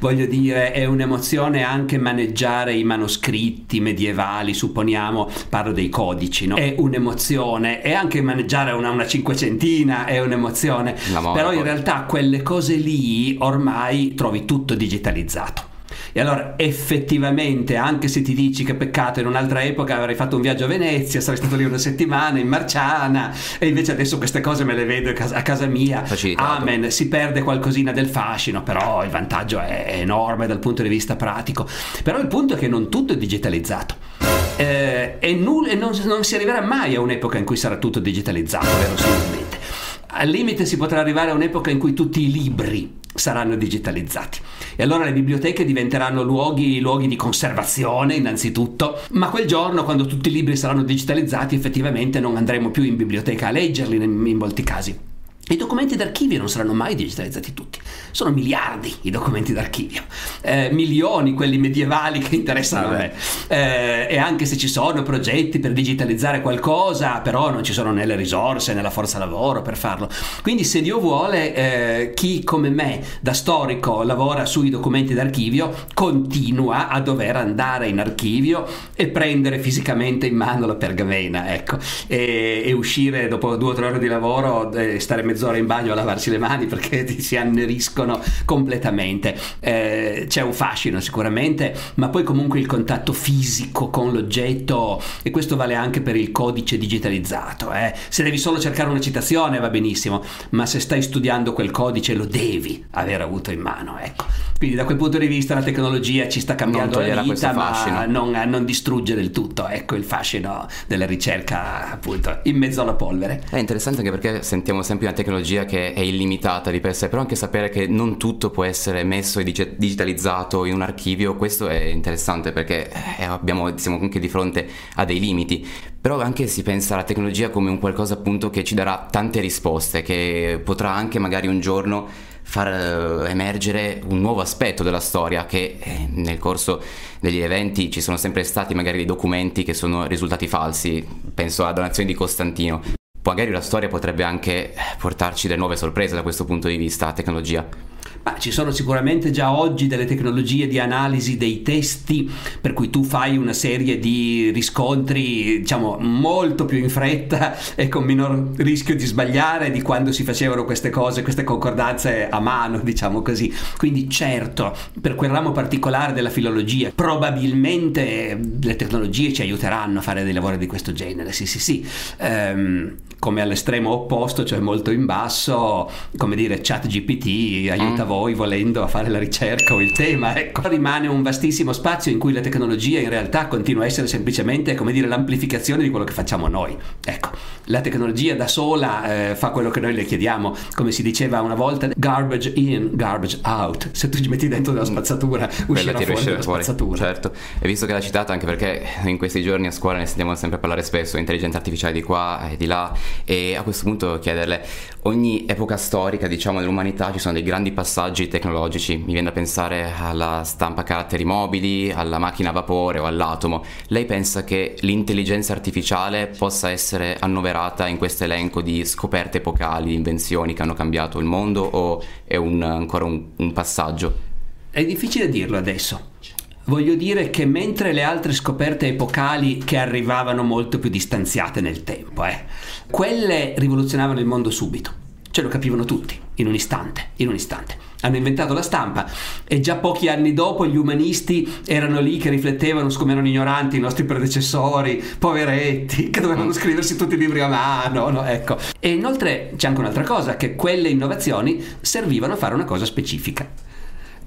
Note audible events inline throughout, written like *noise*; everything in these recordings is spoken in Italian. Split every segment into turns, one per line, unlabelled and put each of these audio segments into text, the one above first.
Voglio dire, è un'emozione anche maneggiare i manoscritti medievali, supponiamo, parlo dei codici, no? È un'emozione, e anche maneggiare una, una cinquecentina è un'emozione, però in realtà quelle cose lì ormai trovi tutto digitalizzato. E allora effettivamente, anche se ti dici che peccato in un'altra epoca avrei fatto un viaggio a Venezia, sarei stato lì una settimana in Marciana e invece adesso queste cose me le vedo a casa mia.
Facilitato.
Amen, si perde qualcosina del fascino, però il vantaggio è enorme dal punto di vista pratico. Però il punto è che non tutto è digitalizzato. Eh, e, null- e non, non si arriverà mai a un'epoca in cui sarà tutto digitalizzato, verosimilmente. Al limite si potrà arrivare a un'epoca in cui tutti i libri saranno digitalizzati. E allora le biblioteche diventeranno luoghi, luoghi, di conservazione innanzitutto, ma quel giorno quando tutti i libri saranno digitalizzati effettivamente non andremo più in biblioteca a leggerli in, in molti casi. I documenti d'archivio non saranno mai digitalizzati tutti, sono miliardi i documenti d'archivio, eh, milioni quelli medievali che interessano a me. Eh, e anche se ci sono progetti per digitalizzare qualcosa, però non ci sono né le risorse né la forza lavoro per farlo. Quindi se Dio vuole, eh, chi come me da storico lavora sui documenti d'archivio continua a dover andare in archivio e prendere fisicamente in mano la pergamena, ecco, e, e uscire dopo due o tre ore di lavoro e stare mezz'ora mezz'ora in bagno a lavarsi le mani perché *laughs* ti si anneriscono completamente. Eh, c'è un fascino sicuramente, ma poi comunque il contatto fisico con l'oggetto e questo vale anche per il codice digitalizzato. Eh. Se devi solo cercare una citazione va benissimo, ma se stai studiando quel codice lo devi aver avuto in mano. Ecco. Quindi da quel punto di vista la tecnologia ci sta cambiando la vita, ma non, non, distrugge del tutto ecco, il fascino della ricerca appunto in mezzo alla polvere.
È interessante anche perché sentiamo sempre una tecnologia che è illimitata di per sé, però anche sapere che non tutto può essere messo e digitalizzato in un archivio, questo è interessante perché eh, abbiamo, siamo anche di fronte a dei limiti, però anche si pensa alla tecnologia come un qualcosa appunto che ci darà tante risposte, che potrà anche magari un giorno far eh, emergere un nuovo aspetto della storia che eh, nel corso degli eventi ci sono sempre stati magari dei documenti che sono risultati falsi, penso alla donazione di Costantino. Magari la storia potrebbe anche portarci delle nuove sorprese da questo punto di vista, tecnologia.
Ma ci sono sicuramente già oggi delle tecnologie di analisi dei testi per cui tu fai una serie di riscontri diciamo molto più in fretta e con minor rischio di sbagliare di quando si facevano queste cose, queste concordanze a mano, diciamo così. Quindi certo, per quel ramo particolare della filologia, probabilmente le tecnologie ci aiuteranno a fare dei lavori di questo genere, sì sì sì. Um, come all'estremo opposto, cioè molto in basso, come dire, chat GPT aiuta mm. voi volendo a fare la ricerca o il tema, ecco. Rimane un vastissimo spazio in cui la tecnologia in realtà continua a essere semplicemente, come dire, l'amplificazione di quello che facciamo noi. Ecco, la tecnologia da sola eh, fa quello che noi le chiediamo, come si diceva una volta, garbage in, garbage out. Se tu ci metti dentro della spazzatura, uscirà fuori fuori. spazzatura.
Certo, e visto che l'ha citata anche perché in questi giorni a scuola ne sentiamo sempre parlare spesso, intelligenza artificiale di qua e di là, e a questo punto chiederle, ogni epoca storica diciamo dell'umanità ci sono dei grandi passaggi tecnologici, mi viene da pensare alla stampa a caratteri mobili, alla macchina a vapore o all'atomo, lei pensa che l'intelligenza artificiale possa essere annoverata in questo elenco di scoperte epocali, invenzioni che hanno cambiato il mondo o è un, ancora un, un passaggio?
È difficile dirlo adesso. Voglio dire che mentre le altre scoperte epocali che arrivavano molto più distanziate nel tempo, eh, quelle rivoluzionavano il mondo subito, ce lo capivano tutti. In un istante, in un istante. Hanno inventato la stampa e già pochi anni dopo gli umanisti erano lì che riflettevano su come erano ignoranti i nostri predecessori, poveretti, che dovevano scriversi tutti i libri a mano, no? ecco. E inoltre c'è anche un'altra cosa, che quelle innovazioni servivano a fare una cosa specifica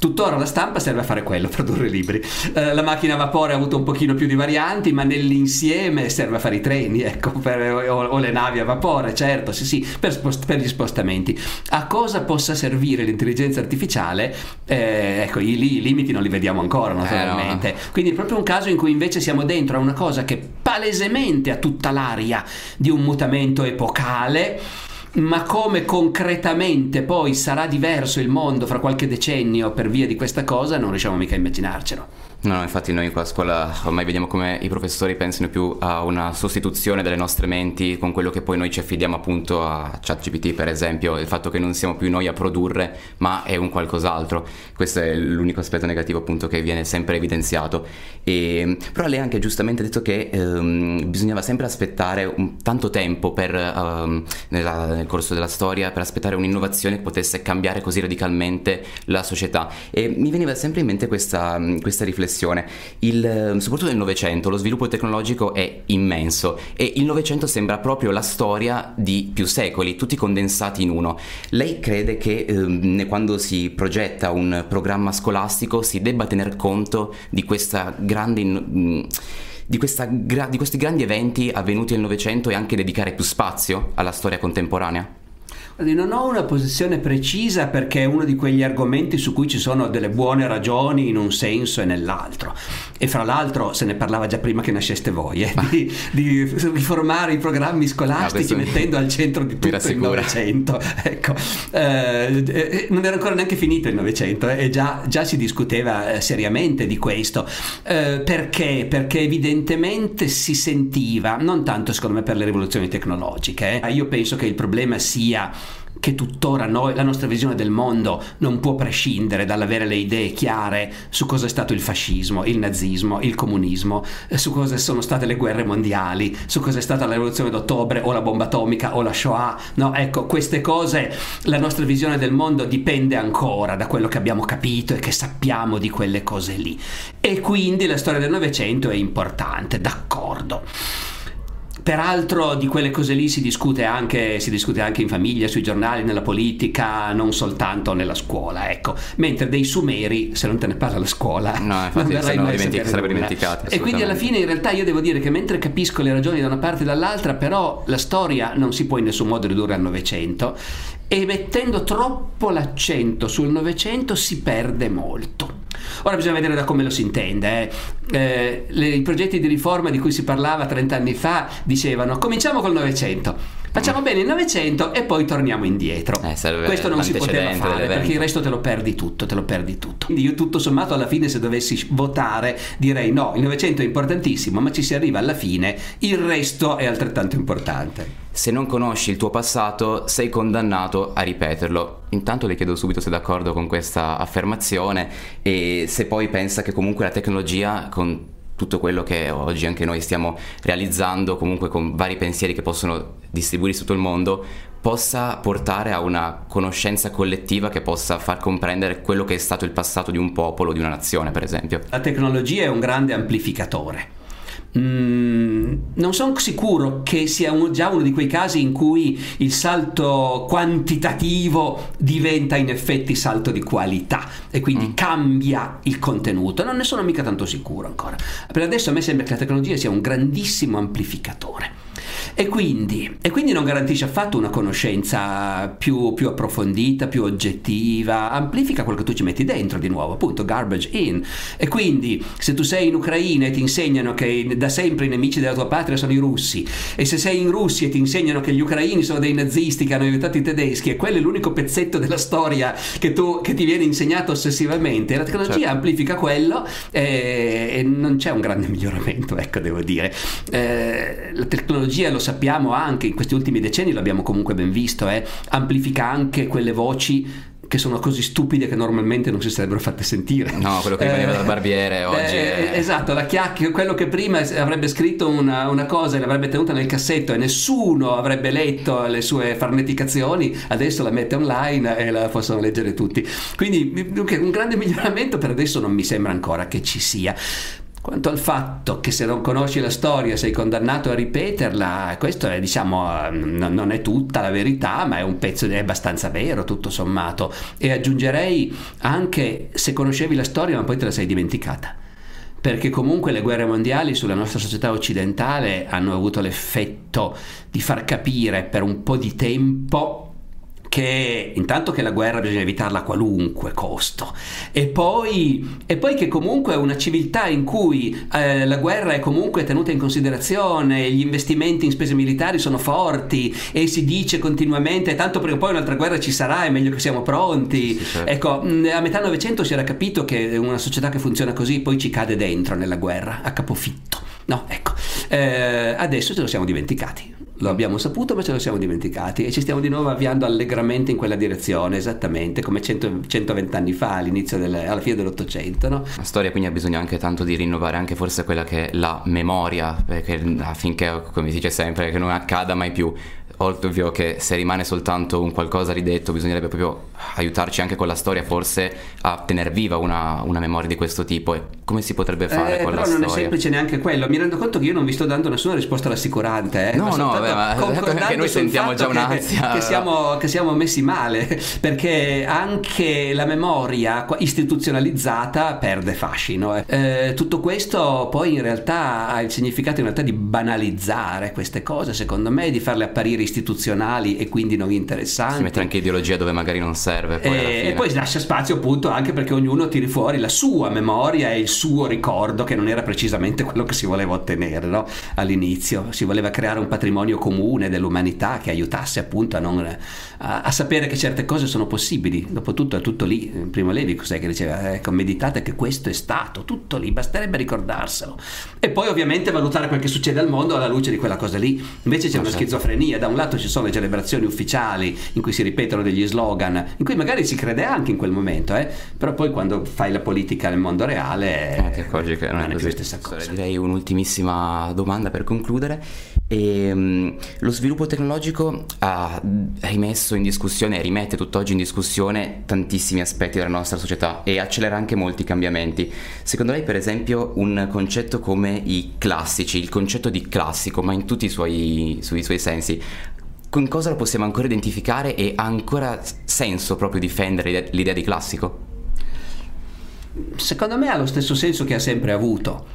Tuttora la stampa serve a fare quello, *laughs* produrre libri. Eh, la macchina a vapore ha avuto un pochino più di varianti, ma nell'insieme serve a fare i treni, *laughs* ecco, per, o, o, le navi a vapore, certo, sì, sì, per, spost- per, gli spostamenti. A cosa possa servire l'intelligenza artificiale? Eh, ecco, i, i, limiti non li vediamo ancora, naturalmente. Eh, no. Quindi è proprio un caso in cui invece siamo dentro a una cosa che palesemente ha tutta l'aria di un mutamento epocale ma come concretamente poi sarà diverso il mondo fra qualche decennio per via di questa cosa non riusciamo mica a immaginarcelo.
No, no, infatti noi qua a scuola ormai vediamo come i professori pensano più a una sostituzione delle nostre menti con quello che poi noi ci affidiamo appunto a ChatGPT per esempio, il fatto che non siamo più noi a produrre ma è un qualcos'altro. Questo è l'unico aspetto negativo appunto che viene sempre evidenziato. E, però lei anche giustamente ha detto che ehm, bisognava sempre aspettare un, tanto tempo per, ehm, nella, nel corso della storia per aspettare un'innovazione che potesse cambiare così radicalmente la società. E mi veniva sempre in mente questa, questa riflessione riflessione. Il, ehm, soprattutto nel Novecento lo sviluppo tecnologico è immenso e il Novecento sembra proprio la storia di più secoli, tutti condensati in uno. Lei crede che eh, quando si progetta un programma scolastico si debba tener conto di questa grande... In, di, gra- di, questi grandi eventi avvenuti nel Novecento e anche dedicare più spazio alla storia contemporanea?
Non ho una posizione precisa perché è uno di quegli argomenti su cui ci sono delle buone ragioni in un senso e nell'altro. E fra l'altro se ne parlava già prima che nasceste voi, eh, di, *laughs* di, riformare i programmi scolastici no, mettendo al centro di tutto il Novecento. *laughs* Ecco, eh, eh, non era ancora neanche finito il Novecento eh, e già, già, si discuteva eh, seriamente di questo. Eh, perché? Perché evidentemente si sentiva, non tanto secondo me per le rivoluzioni tecnologiche, io penso che il problema sia che tuttora noi, la nostra visione del mondo non può prescindere dall'avere le idee chiare su cosa è stato il fascismo, il nazismo, il comunismo, eh, su cosa sono state le guerre mondiali, su cosa è stata la rivoluzione d'ottobre o la bomba atomica o la Shoah. No, ecco, queste cose, la nostra visione del mondo dipende ancora da quello che abbiamo capito e che sappiamo di quelle cose lì. E quindi la storia del Novecento è importante, d'accordo. Peraltro di quelle cose lì si discute, anche, si discute anche in famiglia, sui giornali, nella politica, non soltanto nella scuola, ecco. Mentre dei sumeri, se non te ne parla la scuola,
no, infatti, non sarebbero dimentic- sarebbe dimenticati.
E quindi alla fine in realtà io devo dire che mentre capisco le ragioni da una parte e dall'altra, però la storia non si può in nessun modo ridurre al Novecento e mettendo troppo l'accento sul Novecento si perde molto. Ora bisogna vedere da come lo si intende. Eh. Eh, le, I progetti di riforma di cui si parlava 30 anni fa dicevano cominciamo col Novecento. Facciamo bene il Novecento e poi torniamo indietro.
Eh,
Questo non si poteva fare perché il resto te lo perdi tutto, te lo perdi tutto. Quindi io tutto sommato alla fine se dovessi votare direi no, il Novecento è importantissimo, ma ci si arriva alla fine, il resto è altrettanto importante.
Se non conosci il tuo passato, sei condannato a ripeterlo. Intanto le chiedo subito se è d'accordo con questa affermazione e se poi pensa che comunque la tecnologia con tutto quello che oggi anche noi stiamo realizzando, comunque con vari pensieri che possono distribuirsi tutto il mondo, possa portare a una conoscenza collettiva che possa far comprendere quello che è stato il passato di un popolo, di una nazione, per esempio.
La tecnologia è un grande amplificatore Mm, non sono sicuro che sia un, già uno di quei casi in cui il salto quantitativo diventa in effetti salto di qualità e quindi mm. cambia il contenuto. Non ne sono mica tanto sicuro ancora. Per adesso a me sembra che la tecnologia sia un grandissimo amplificatore. E quindi, e quindi, non garantisce affatto una conoscenza più, più, approfondita, più oggettiva, amplifica quello che tu ci metti dentro di nuovo, appunto garbage in. E quindi se tu sei in Ucraina e ti insegnano che da sempre i nemici della tua patria sono i russi, e se sei in Russia e ti insegnano che gli ucraini sono dei nazisti che hanno aiutato i tedeschi, e quello è l'unico pezzetto della storia che, tu, che ti viene insegnato ossessivamente, la tecnologia certo. amplifica quello e, e, non c'è un grande *laughs* miglioramento, ecco, devo dire. Eh, la tecnologia lo sappiamo anche in questi ultimi decenni, l'abbiamo comunque ben visto, eh, amplifica anche quelle voci che sono così stupide che normalmente non si sarebbero fatte sentire.
No, quello che veniva eh, dal barbiere oggi.
Eh, è... Esatto, la chiacchiera, quello che prima avrebbe scritto una, una cosa e l'avrebbe tenuta nel cassetto e nessuno avrebbe letto le sue farneticazioni, adesso la mette online e la possono leggere tutti. Quindi un grande miglioramento per adesso non mi sembra ancora che ci sia. Quanto al fatto che se non conosci la storia sei condannato a ripeterla, questo è, diciamo, non è tutta la verità, ma è un pezzo è abbastanza vero, tutto sommato. E aggiungerei anche se conoscevi la storia ma poi te la sei dimenticata. Perché comunque le guerre mondiali sulla nostra società occidentale hanno avuto l'effetto di far capire per un po' di tempo che intanto che la guerra bisogna evitarla a qualunque costo e poi, e poi che comunque è una civiltà in cui eh, la guerra è comunque tenuta in considerazione, gli investimenti in spese militari sono forti e si dice continuamente tanto prima o poi un'altra guerra ci sarà, è meglio che siamo pronti. Sì, certo. Ecco, a metà Novecento si era capito che una società che funziona così poi ci cade dentro nella guerra, a capofitto. No, ecco, eh, adesso ce lo siamo dimenticati lo abbiamo saputo ma ce lo siamo dimenticati e ci stiamo di nuovo avviando allegramente in quella direzione, esattamente come 100, 120 anni fa, all'inizio del, alla fine dell'Ottocento. No?
La storia quindi ha bisogno anche tanto di rinnovare anche forse quella che è la memoria, perché affinché, come si dice sempre, che non accada mai più ovvio che se rimane soltanto un qualcosa ridetto bisognerebbe proprio aiutarci anche con la storia forse a tener viva una, una memoria di questo tipo e come si potrebbe fare
eh,
con
la
storia?
Però non è semplice neanche quello, mi rendo conto che io non vi sto dando nessuna risposta rassicurante. Eh,
no, no, beh, ma
che
noi sentiamo già un'ansia.
Che, che, siamo, che siamo messi male, *laughs* perché anche la memoria istituzionalizzata perde fascino. Eh. Eh, tutto questo poi in realtà ha il significato in realtà di banalizzare queste cose, secondo me, di farle apparire istituzionali e quindi non interessanti. Si
mette anche ideologia dove magari non serve.
Poi e, e, poi lascia spazio appunto anche perché ognuno tiri fuori la sua memoria e il suo ricordo che non era precisamente quello che si voleva ottenere no? all'inizio. Si voleva creare un patrimonio comune dell'umanità che aiutasse appunto a, non, a, a sapere che certe cose sono possibili. Dopotutto è tutto lì. Primo Levi cos'è che diceva? Ecco, meditate che questo è stato, tutto lì, basterebbe ricordarselo. E poi ovviamente valutare quel che succede al mondo alla luce di quella cosa lì. Invece c'è una certo. schizofrenia, da un lato ci sono le celebrazioni ufficiali in cui si ripetono degli slogan, in cui magari si crede anche in quel momento, eh? però poi quando fai la politica nel mondo reale
eh, ti accorgi che non, non è, così. stessa cosa. Direi un'ultimissima domanda per concludere. E, um, lo sviluppo tecnologico ha rimesso in discussione e rimette tutt'oggi in discussione tantissimi aspetti della nostra società e accelera anche molti cambiamenti. Secondo lei, per esempio, un concetto come i classici, il concetto di classico, ma in tutti i suoi, sui suoi sensi, con cosa lo possiamo ancora identificare e ha ancora senso proprio difendere l'idea di classico?
Secondo me ha lo stesso senso che ha sempre avuto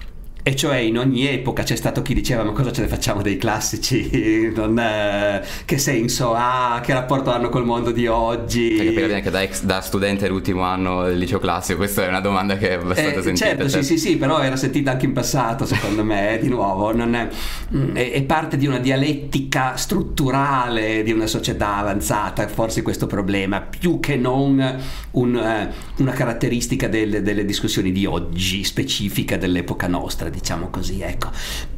e cioè in ogni epoca c'è stato chi diceva ma cosa ce ne facciamo dei classici, *laughs* non, eh, che senso ha, che rapporto hanno col mondo di oggi.
Cioè, capire bene che da, ex, da studente l'ultimo anno del liceo classico, questa è una domanda che è abbastanza eh, sentita.
Certo, certo, sì, sì, sì, però era sentita anche in passato secondo me, *laughs* di nuovo, è, mm, è, è, parte di una dialettica strutturale di una società avanzata, forse questo problema, più che non un, eh, una caratteristica del, delle discussioni di oggi, specifica dell'epoca nostra diciamo così, ecco.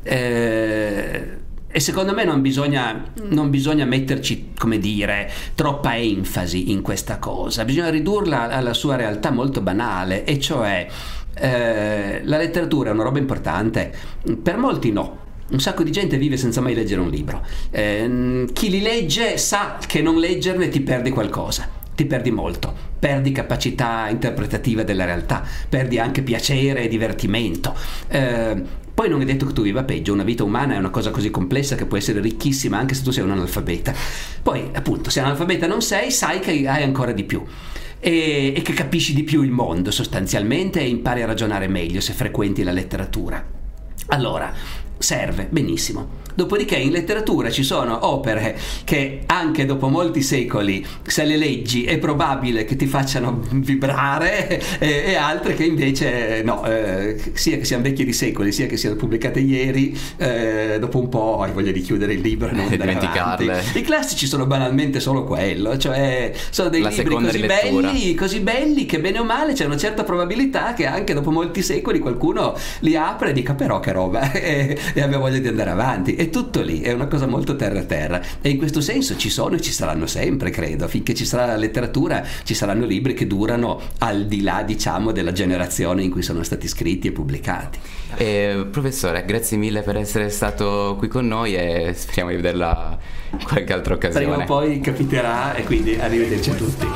Eh, e secondo me non bisogna, non bisogna, metterci, come dire, troppa enfasi in questa cosa, bisogna ridurla alla sua realtà molto banale, e cioè eh, la letteratura è una roba importante, per molti no, un sacco di gente vive senza mai leggere un libro. Eh, chi li legge sa che non leggerne ti perdi qualcosa ti perdi molto, perdi capacità interpretativa della realtà, perdi anche piacere e divertimento. Eh, poi non è detto che tu viva peggio, una vita umana è una cosa così complessa che può essere ricchissima anche se tu sei un analfabeta. Poi, appunto, se analfabeta non sei, sai che hai ancora di più. E, e che capisci di più il mondo sostanzialmente e impari a ragionare meglio se frequenti la letteratura. Allora, serve, benissimo. Dopodiché in letteratura ci sono opere che anche dopo molti secoli, se le leggi, è probabile che ti facciano vibrare *laughs* e, e altre che invece no, eh, sia che siano vecchie di secoli, sia che siano pubblicate ieri, eh, dopo un po' hai voglia di chiudere il libro e non *laughs* dimenticarle. Avanti. I classici sono banalmente solo quello, cioè sono dei La libri così belli, così belli che bene o male c'è una certa probabilità che anche dopo molti secoli qualcuno li apre e dica però che roba. *laughs* e abbia voglia di andare avanti. È tutto lì, è una cosa molto terra terra. E in questo senso ci sono e ci saranno sempre, credo. Finché ci sarà la letteratura, ci saranno libri che durano al di là, diciamo, della generazione in cui sono stati scritti e pubblicati.
Eh, professore, grazie mille per essere stato qui con noi e speriamo di vederla in qualche altra occasione.
Prima o poi capiterà e quindi arrivederci a tutti.